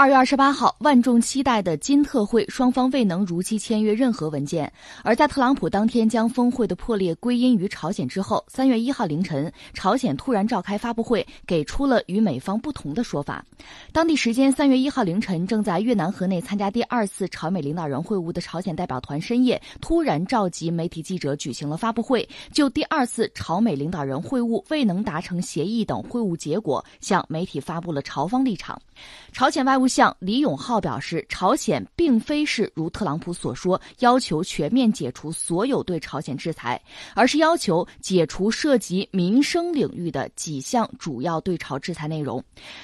二月二十八号，万众期待的金特会，双方未能如期签约任何文件。而在特朗普当天将峰会的破裂归因于朝鲜之后，三月一号凌晨，朝鲜突然召开发布会，给出了与美方不同的说法。当地时间三月一号凌晨，正在越南河内参加第二次朝美领导人会晤的朝鲜代表团深夜突然召集媒体记者举行了发布会，就第二次朝美领导人会晤未能达成协议等会晤结果，向媒体发布了朝方立场。朝鲜外务。向李永浩表示，朝鲜并非是如特朗普所说要求全面解除所有对朝鲜制裁，而是要求解除涉及民生领域的几项主要对朝制裁内容。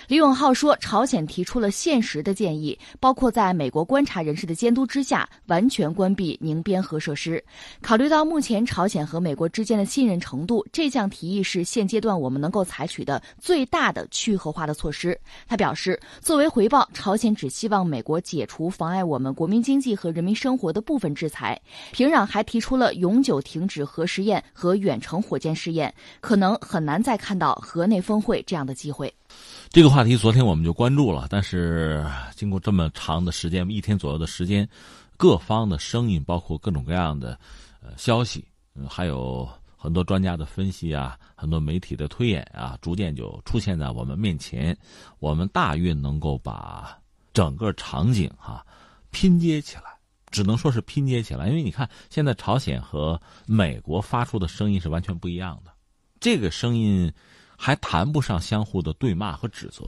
李永浩说，朝鲜提出了现实的建议，包括在美国观察人士的监督之下完全关闭宁边核设施。考虑到目前朝鲜和美国之间的信任程度，这项提议是现阶段我们能够采取的最大的去核化的措施。他表示，作为回报。朝鲜只希望美国解除妨碍我们国民经济和人民生活的部分制裁。平壤还提出了永久停止核试验和远程火箭试验，可能很难再看到河内峰会这样的机会。这个话题昨天我们就关注了，但是经过这么长的时间，一天左右的时间，各方的声音，包括各种各样的呃消息，嗯，还有。很多专家的分析啊，很多媒体的推演啊，逐渐就出现在我们面前。我们大约能够把整个场景哈拼接起来，只能说是拼接起来。因为你看，现在朝鲜和美国发出的声音是完全不一样的，这个声音还谈不上相互的对骂和指责，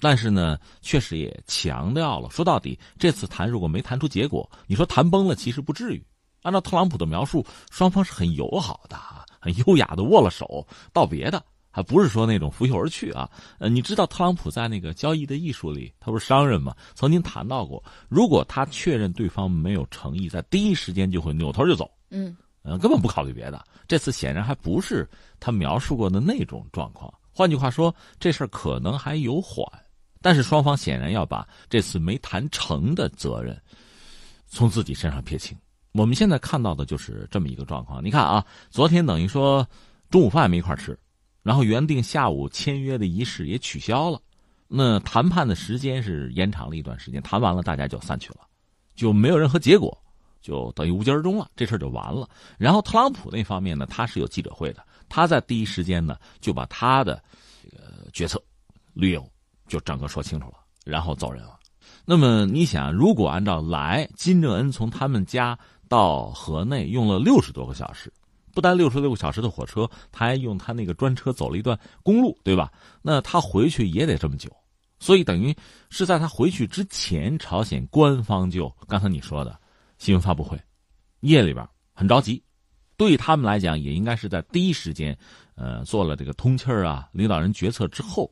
但是呢，确实也强调了，说到底，这次谈如果没谈出结果，你说谈崩了，其实不至于。按照特朗普的描述，双方是很友好的。很优雅的握了手道别的，还不是说那种拂袖而去啊？呃，你知道特朗普在那个交易的艺术里，他不是商人嘛？曾经谈到过，如果他确认对方没有诚意，在第一时间就会扭头就走。嗯，呃，根本不考虑别的。这次显然还不是他描述过的那种状况。换句话说，这事儿可能还有缓，但是双方显然要把这次没谈成的责任从自己身上撇清。我们现在看到的就是这么一个状况。你看啊，昨天等于说中午饭没一块吃，然后原定下午签约的仪式也取消了，那谈判的时间是延长了一段时间。谈完了，大家就散去了，就没有任何结果，就等于无疾而终了，这事就完了。然后特朗普那方面呢，他是有记者会的，他在第一时间呢就把他的这个决策、理由就整个说清楚了，然后走人了。那么你想，如果按照来，金正恩从他们家。到河内用了六十多个小时，不但六十六个小时的火车，他还用他那个专车走了一段公路，对吧？那他回去也得这么久，所以等于是在他回去之前，朝鲜官方就刚才你说的新闻发布会，夜里边很着急，对他们来讲也应该是在第一时间，呃，做了这个通气儿啊，领导人决策之后，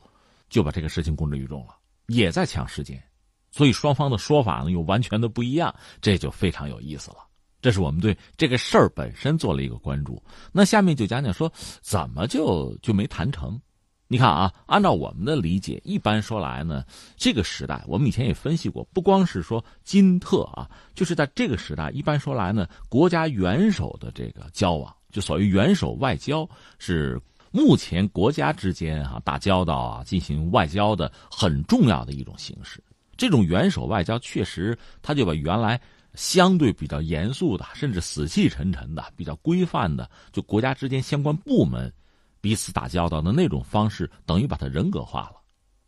就把这个事情公之于众了，也在抢时间，所以双方的说法呢又完全的不一样，这就非常有意思了。这是我们对这个事儿本身做了一个关注。那下面就讲讲说，怎么就就没谈成？你看啊，按照我们的理解，一般说来呢，这个时代我们以前也分析过，不光是说金特啊，就是在这个时代，一般说来呢，国家元首的这个交往，就所谓元首外交，是目前国家之间啊打交道啊进行外交的很重要的一种形式。这种元首外交确实，他就把原来。相对比较严肃的，甚至死气沉沉的、比较规范的，就国家之间相关部门彼此打交道的那种方式，等于把它人格化了。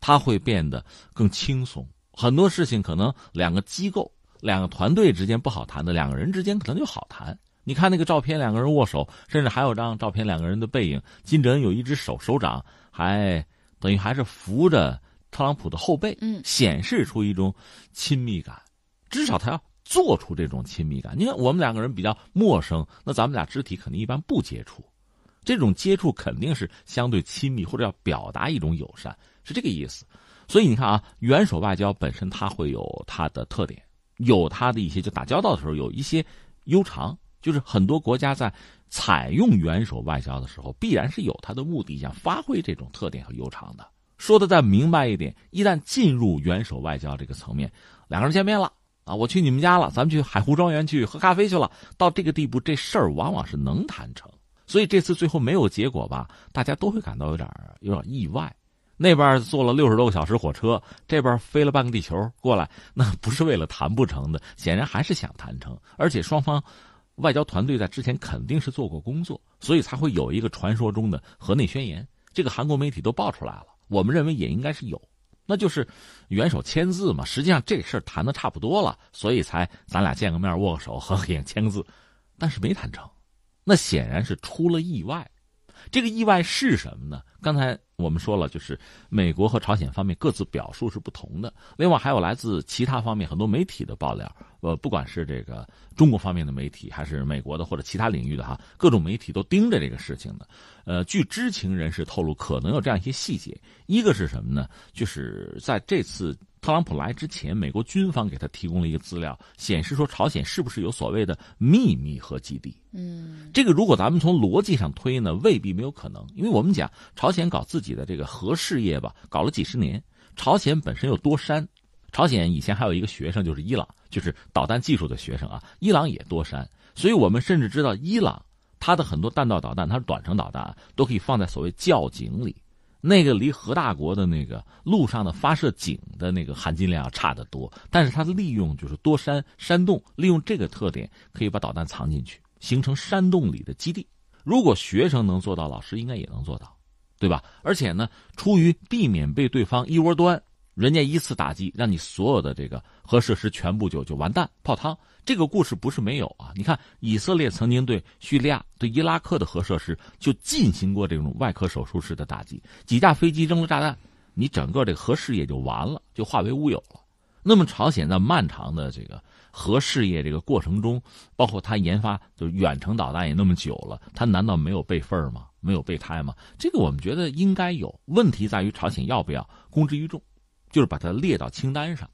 它会变得更轻松，很多事情可能两个机构、两个团队之间不好谈的，两个人之间可能就好谈。你看那个照片，两个人握手，甚至还有张照片，两个人的背影，金正恩有一只手，手掌还等于还是扶着特朗普的后背，嗯，显示出一种亲密感，至少他要。做出这种亲密感，你看我们两个人比较陌生，那咱们俩肢体肯定一般不接触，这种接触肯定是相对亲密，或者要表达一种友善，是这个意思。所以你看啊，元首外交本身它会有它的特点，有它的一些就打交道的时候有一些悠长，就是很多国家在采用元首外交的时候，必然是有它的目的，想发挥这种特点和悠长的。说的再明白一点，一旦进入元首外交这个层面，两个人见面了。啊，我去你们家了，咱们去海湖庄园去喝咖啡去了。到这个地步，这事儿往往是能谈成。所以这次最后没有结果吧，大家都会感到有点有点意外。那边坐了六十多个小时火车，这边飞了半个地球过来，那不是为了谈不成的，显然还是想谈成。而且双方外交团队在之前肯定是做过工作，所以才会有一个传说中的河内宣言。这个韩国媒体都爆出来了，我们认为也应该是有，那就是元首签字嘛。实际上这事儿谈的差不多了，所以才咱俩见个面握个手合影签个字，但是没谈成，那显然是出了意外。这个意外是什么呢？刚才我们说了，就是美国和朝鲜方面各自表述是不同的。另外还有来自其他方面很多媒体的爆料，呃，不管是这个中国方面的媒体，还是美国的或者其他领域的哈，各种媒体都盯着这个事情的。呃，据知情人士透露，可能有这样一些细节。一个是什么呢？就是在这次。特朗普来之前，美国军方给他提供了一个资料，显示说朝鲜是不是有所谓的秘密核基地？嗯，这个如果咱们从逻辑上推呢，未必没有可能，因为我们讲朝鲜搞自己的这个核事业吧，搞了几十年。朝鲜本身有多山，朝鲜以前还有一个学生就是伊朗，就是导弹技术的学生啊，伊朗也多山，所以我们甚至知道伊朗它的很多弹道导弹，它是短程导弹，都可以放在所谓窖井里。那个离核大国的那个路上的发射井的那个含金量要差得多，但是它利用就是多山山洞，利用这个特点可以把导弹藏进去，形成山洞里的基地。如果学生能做到，老师应该也能做到，对吧？而且呢，出于避免被对方一窝端。人家一次打击，让你所有的这个核设施全部就就完蛋泡汤。这个故事不是没有啊！你看，以色列曾经对叙利亚、对伊拉克的核设施就进行过这种外科手术式的打击，几架飞机扔了炸弹，你整个这个核事业就完了，就化为乌有了。那么，朝鲜在漫长的这个核事业这个过程中，包括他研发就远程导弹也那么久了，他难道没有备份吗？没有备胎吗？这个我们觉得应该有。问题在于朝鲜要不要公之于众。就是把它列到清单上，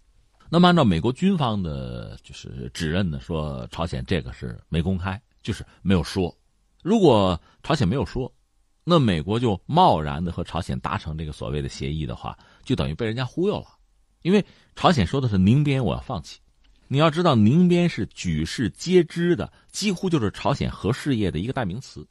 那么按照美国军方的就是指认呢，说朝鲜这个是没公开，就是没有说。如果朝鲜没有说，那美国就贸然的和朝鲜达成这个所谓的协议的话，就等于被人家忽悠了。因为朝鲜说的是宁边我要放弃，你要知道宁边是举世皆知的，几乎就是朝鲜核事业的一个代名词。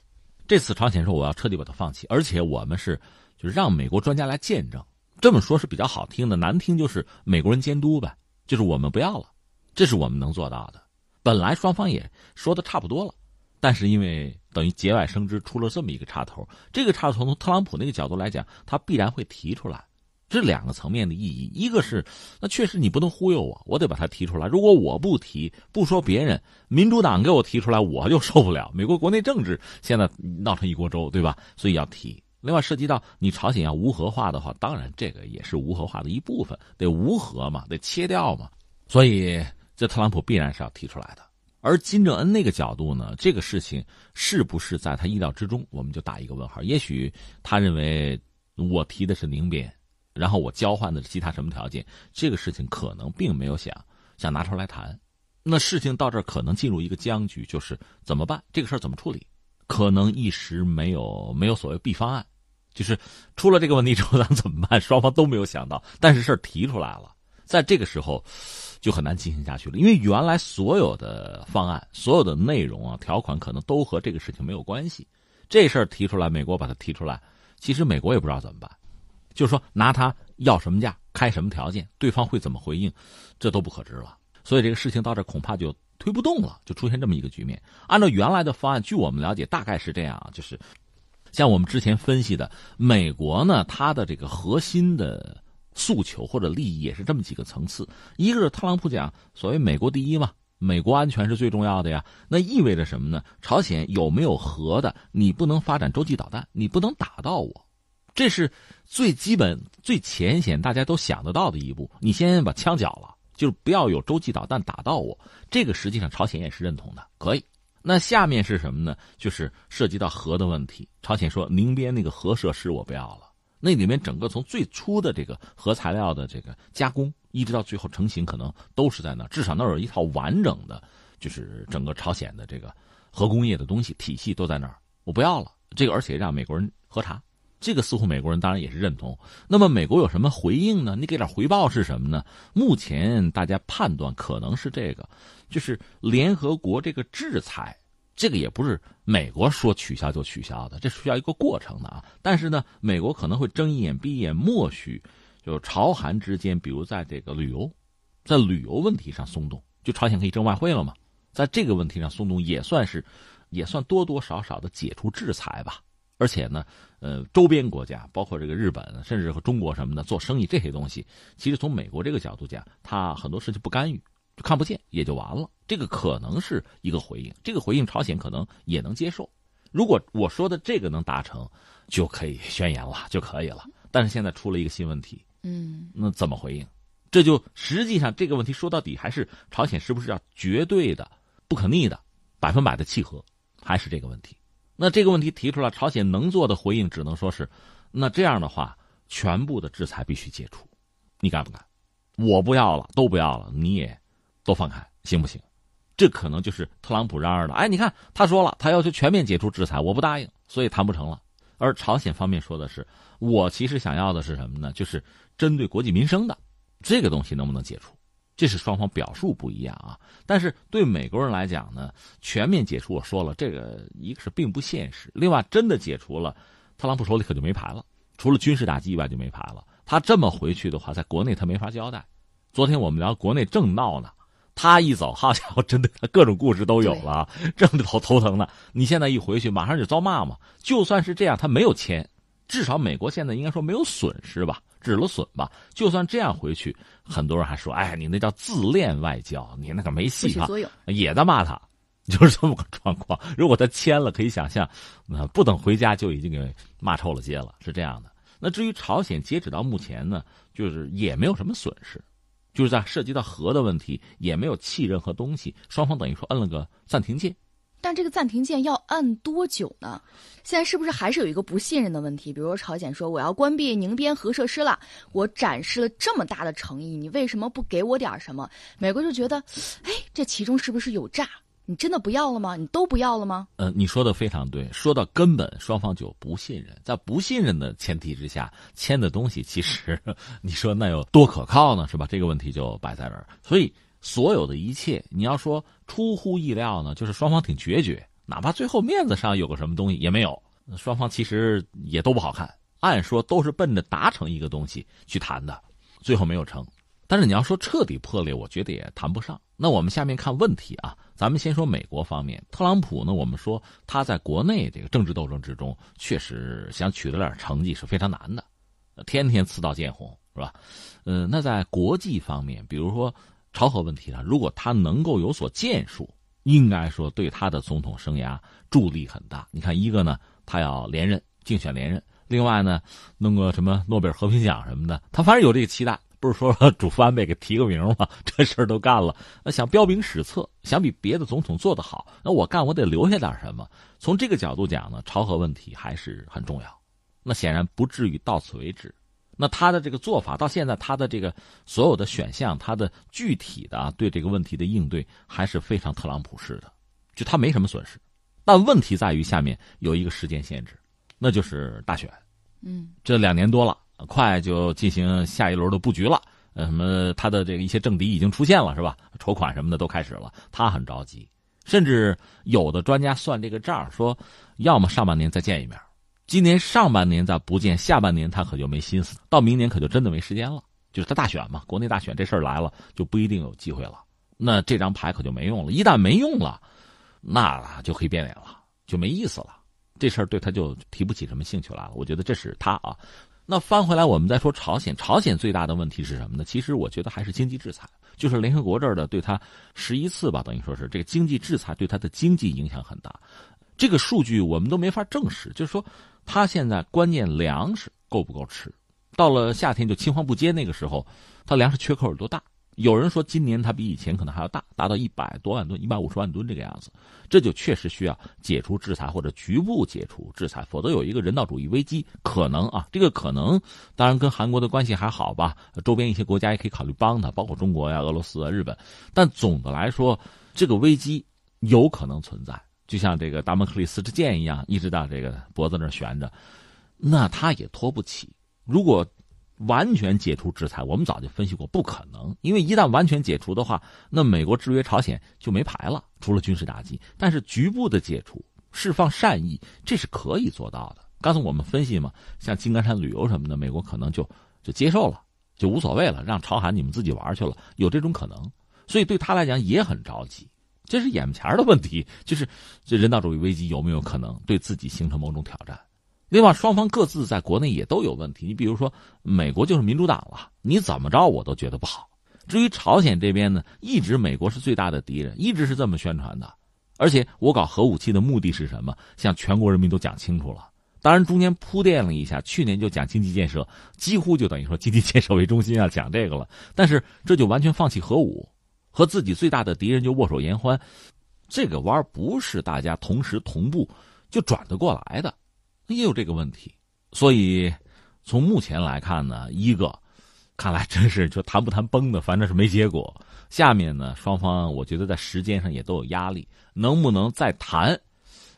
这次朝鲜说我要彻底把它放弃，而且我们是就让美国专家来见证。这么说，是比较好听的，难听就是美国人监督呗，就是我们不要了，这是我们能做到的。本来双方也说的差不多了，但是因为等于节外生枝，出了这么一个插头。这个插头从特朗普那个角度来讲，他必然会提出来，这两个层面的意义。一个是，那确实你不能忽悠我，我得把它提出来。如果我不提，不说别人，民主党给我提出来，我就受不了。美国国内政治现在闹成一锅粥，对吧？所以要提。另外涉及到你朝鲜要无核化的话，当然这个也是无核化的一部分，得无核嘛，得切掉嘛。所以这特朗普必然是要提出来的。而金正恩那个角度呢，这个事情是不是在他意料之中，我们就打一个问号。也许他认为我提的是宁边，然后我交换的是其他什么条件，这个事情可能并没有想想拿出来谈。那事情到这儿可能进入一个僵局，就是怎么办？这个事儿怎么处理？可能一时没有没有所谓 B 方案。就是出了这个问题之后，咱怎么办？双方都没有想到，但是事儿提出来了，在这个时候就很难进行下去了。因为原来所有的方案、所有的内容啊、条款可能都和这个事情没有关系。这事儿提出来，美国把它提出来，其实美国也不知道怎么办，就是说拿它要什么价、开什么条件，对方会怎么回应，这都不可知了。所以这个事情到这恐怕就推不动了，就出现这么一个局面。按照原来的方案，据我们了解，大概是这样啊，就是。像我们之前分析的，美国呢，它的这个核心的诉求或者利益也是这么几个层次。一个是特朗普讲所谓“美国第一”嘛，美国安全是最重要的呀。那意味着什么呢？朝鲜有没有核的，你不能发展洲际导弹，你不能打到我，这是最基本、最浅显大家都想得到的一步。你先把枪缴了，就是不要有洲际导弹打到我。这个实际上朝鲜也是认同的，可以。那下面是什么呢？就是涉及到核的问题。朝鲜说宁边那个核设施我不要了，那里面整个从最初的这个核材料的这个加工，一直到最后成型，可能都是在那至少那有一套完整的，就是整个朝鲜的这个核工业的东西体系都在那儿，我不要了。这个而且让美国人核查，这个似乎美国人当然也是认同。那么美国有什么回应呢？你给点回报是什么呢？目前大家判断可能是这个。就是联合国这个制裁，这个也不是美国说取消就取消的，这是需要一个过程的啊。但是呢，美国可能会睁一眼闭一眼，默许就朝韩之间，比如在这个旅游，在旅游问题上松动，就朝鲜可以挣外汇了嘛，在这个问题上松动也算是，也算多多少少的解除制裁吧。而且呢，呃，周边国家包括这个日本，甚至和中国什么的做生意这些东西，其实从美国这个角度讲，他很多事情不干预。就看不见也就完了，这个可能是一个回应，这个回应朝鲜可能也能接受。如果我说的这个能达成，就可以宣言了就可以了。但是现在出了一个新问题，嗯，那怎么回应？这就实际上这个问题说到底还是朝鲜是不是要绝对的、不可逆的、百分百的契合，还是这个问题？那这个问题提出来，朝鲜能做的回应只能说是，那这样的话，全部的制裁必须解除，你敢不敢？我不要了，都不要了，你也。都放开行不行？这可能就是特朗普嚷嚷的。哎，你看他说了，他要求全面解除制裁，我不答应，所以谈不成了。而朝鲜方面说的是，我其实想要的是什么呢？就是针对国计民生的这个东西能不能解除？这是双方表述不一样啊。但是对美国人来讲呢，全面解除我说了，这个一个是并不现实，另外真的解除了，特朗普手里可就没牌了，除了军事打击以外就没牌了。他这么回去的话，在国内他没法交代。昨天我们聊国内正闹呢。他一走，好家伙，真的他各种故事都有了，正头头疼呢。你现在一回去，马上就遭骂嘛。就算是这样，他没有签，至少美国现在应该说没有损失吧，止了损吧。就算这样回去，很多人还说：“哎，你那叫自恋外交，你那个没戏啊。”也在骂他，就是这么个状况。如果他签了，可以想象，那不等回家就已经给骂臭了街了，是这样的。那至于朝鲜，截止到目前呢，就是也没有什么损失。就是在涉及到核的问题，也没有弃任何东西，双方等于说摁了个暂停键。但这个暂停键要按多久呢？现在是不是还是有一个不信任的问题？比如说朝鲜说我要关闭宁边核设施了，我展示了这么大的诚意，你为什么不给我点什么？美国就觉得，哎，这其中是不是有诈？你真的不要了吗？你都不要了吗？呃，你说的非常对。说到根本，双方就不信任，在不信任的前提之下签的东西，其实 你说那有多可靠呢？是吧？这个问题就摆在这儿。所以所有的一切，你要说出乎意料呢，就是双方挺决绝，哪怕最后面子上有个什么东西也没有。双方其实也都不好看，按说都是奔着达成一个东西去谈的，最后没有成。但是你要说彻底破裂，我觉得也谈不上。那我们下面看问题啊，咱们先说美国方面，特朗普呢，我们说他在国内这个政治斗争之中，确实想取得点成绩是非常难的，天天刺刀见红，是吧？嗯，那在国际方面，比如说朝核问题上，如果他能够有所建树，应该说对他的总统生涯助力很大。你看，一个呢，他要连任，竞选连任；另外呢，弄个什么诺贝尔和平奖什么的，他反正有这个期待。不是说主翻倍，给提个名吗？这事儿都干了，那想彪炳史册，想比别的总统做得好，那我干我得留下点什么。从这个角度讲呢，朝核问题还是很重要。那显然不至于到此为止。那他的这个做法到现在，他的这个所有的选项，他的具体的对这个问题的应对，还是非常特朗普式的，就他没什么损失。但问题在于下面有一个时间限制，那就是大选。嗯，这两年多了。快就进行下一轮的布局了，呃，什么他的这个一些政敌已经出现了，是吧？筹款什么的都开始了，他很着急，甚至有的专家算这个账，说要么上半年再见一面，今年上半年再不见，下半年他可就没心思，到明年可就真的没时间了。就是他大选嘛，国内大选这事儿来了，就不一定有机会了。那这张牌可就没用了，一旦没用了，那就可以变脸了，就没意思了。这事儿对他就提不起什么兴趣来了。我觉得这是他啊。那翻回来，我们再说朝鲜。朝鲜最大的问题是什么呢？其实我觉得还是经济制裁，就是联合国这儿的对他十一次吧，等于说是这个经济制裁对他的经济影响很大。这个数据我们都没法证实，就是说他现在关键粮食够不够吃？到了夏天就青黄不接那个时候，他粮食缺口有多大？有人说，今年它比以前可能还要大，达到一百多万吨、一百五十万吨这个样子，这就确实需要解除制裁或者局部解除制裁，否则有一个人道主义危机可能啊。这个可能，当然跟韩国的关系还好吧，周边一些国家也可以考虑帮他，包括中国呀、俄罗斯啊、日本。但总的来说，这个危机有可能存在，就像这个达摩克利斯之剑一样，一直到这个脖子那悬着，那他也拖不起。如果完全解除制裁，我们早就分析过，不可能。因为一旦完全解除的话，那美国制约朝鲜就没牌了，除了军事打击。但是局部的解除，释放善意，这是可以做到的。刚才我们分析嘛，像金刚山旅游什么的，美国可能就就接受了，就无所谓了，让朝韩你们自己玩去了，有这种可能。所以对他来讲也很着急，这是眼前的问题，就是这人道主义危机有没有可能对自己形成某种挑战？另外，双方各自在国内也都有问题。你比如说，美国就是民主党了，你怎么着我都觉得不好。至于朝鲜这边呢，一直美国是最大的敌人，一直是这么宣传的。而且我搞核武器的目的是什么？向全国人民都讲清楚了。当然中间铺垫了一下，去年就讲经济建设，几乎就等于说经济建设为中心啊讲这个了。但是这就完全放弃核武，和自己最大的敌人就握手言欢，这个弯不是大家同时同步就转得过来的。也有这个问题，所以从目前来看呢，一个看来真是就谈不谈崩的，反正是没结果。下面呢，双方我觉得在时间上也都有压力，能不能再谈？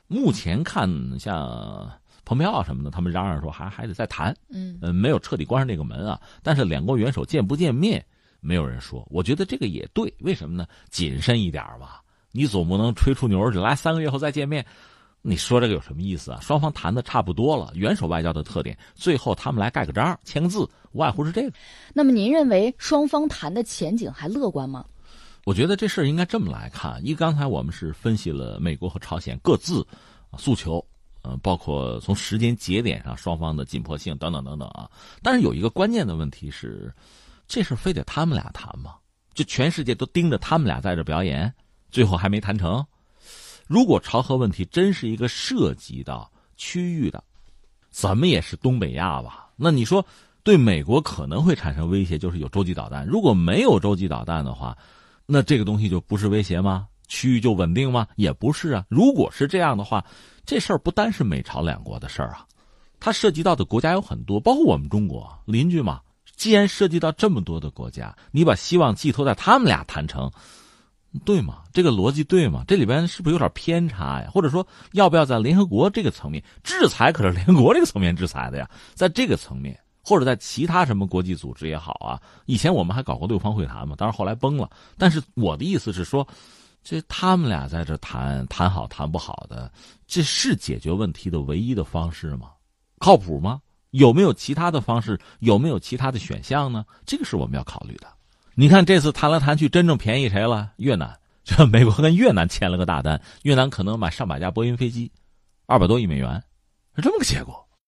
目前看，像蓬佩奥什么的，他们嚷嚷说还还得再谈，嗯嗯，没有彻底关上这个门啊。但是两国元首见不见面，没有人说。我觉得这个也对，为什么呢？谨慎一点吧，你总不能吹出牛去，来三个月后再见面。你说这个有什么意思啊？双方谈的差不多了，元首外交的特点，最后他们来盖个章、签个字，无外乎是这个。那么您认为双方谈的前景还乐观吗？我觉得这事儿应该这么来看：一，刚才我们是分析了美国和朝鲜各自诉求，呃，包括从时间节点上双方的紧迫性等等等等啊。但是有一个关键的问题是，这事非得他们俩谈吗？就全世界都盯着他们俩在这表演，最后还没谈成。如果朝核问题真是一个涉及到区域的，怎么也是东北亚吧？那你说对美国可能会产生威胁，就是有洲际导弹。如果没有洲际导弹的话，那这个东西就不是威胁吗？区域就稳定吗？也不是啊。如果是这样的话，这事儿不单是美朝两国的事儿啊，它涉及到的国家有很多，包括我们中国邻居嘛。既然涉及到这么多的国家，你把希望寄托在他们俩谈成。对吗？这个逻辑对吗？这里边是不是有点偏差呀？或者说，要不要在联合国这个层面制裁？可是联合国这个层面制裁的呀，在这个层面，或者在其他什么国际组织也好啊。以前我们还搞过六方会谈嘛，当然后来崩了。但是我的意思是说，这他们俩在这谈谈好谈不好的，这是解决问题的唯一的方式吗？靠谱吗？有没有其他的方式？有没有其他的选项呢？这个是我们要考虑的。你看这次谈来谈去，真正便宜谁了？越南，这美国跟越南签了个大单，越南可能买上百架波音飞机，二百多亿美元，是这么个结果。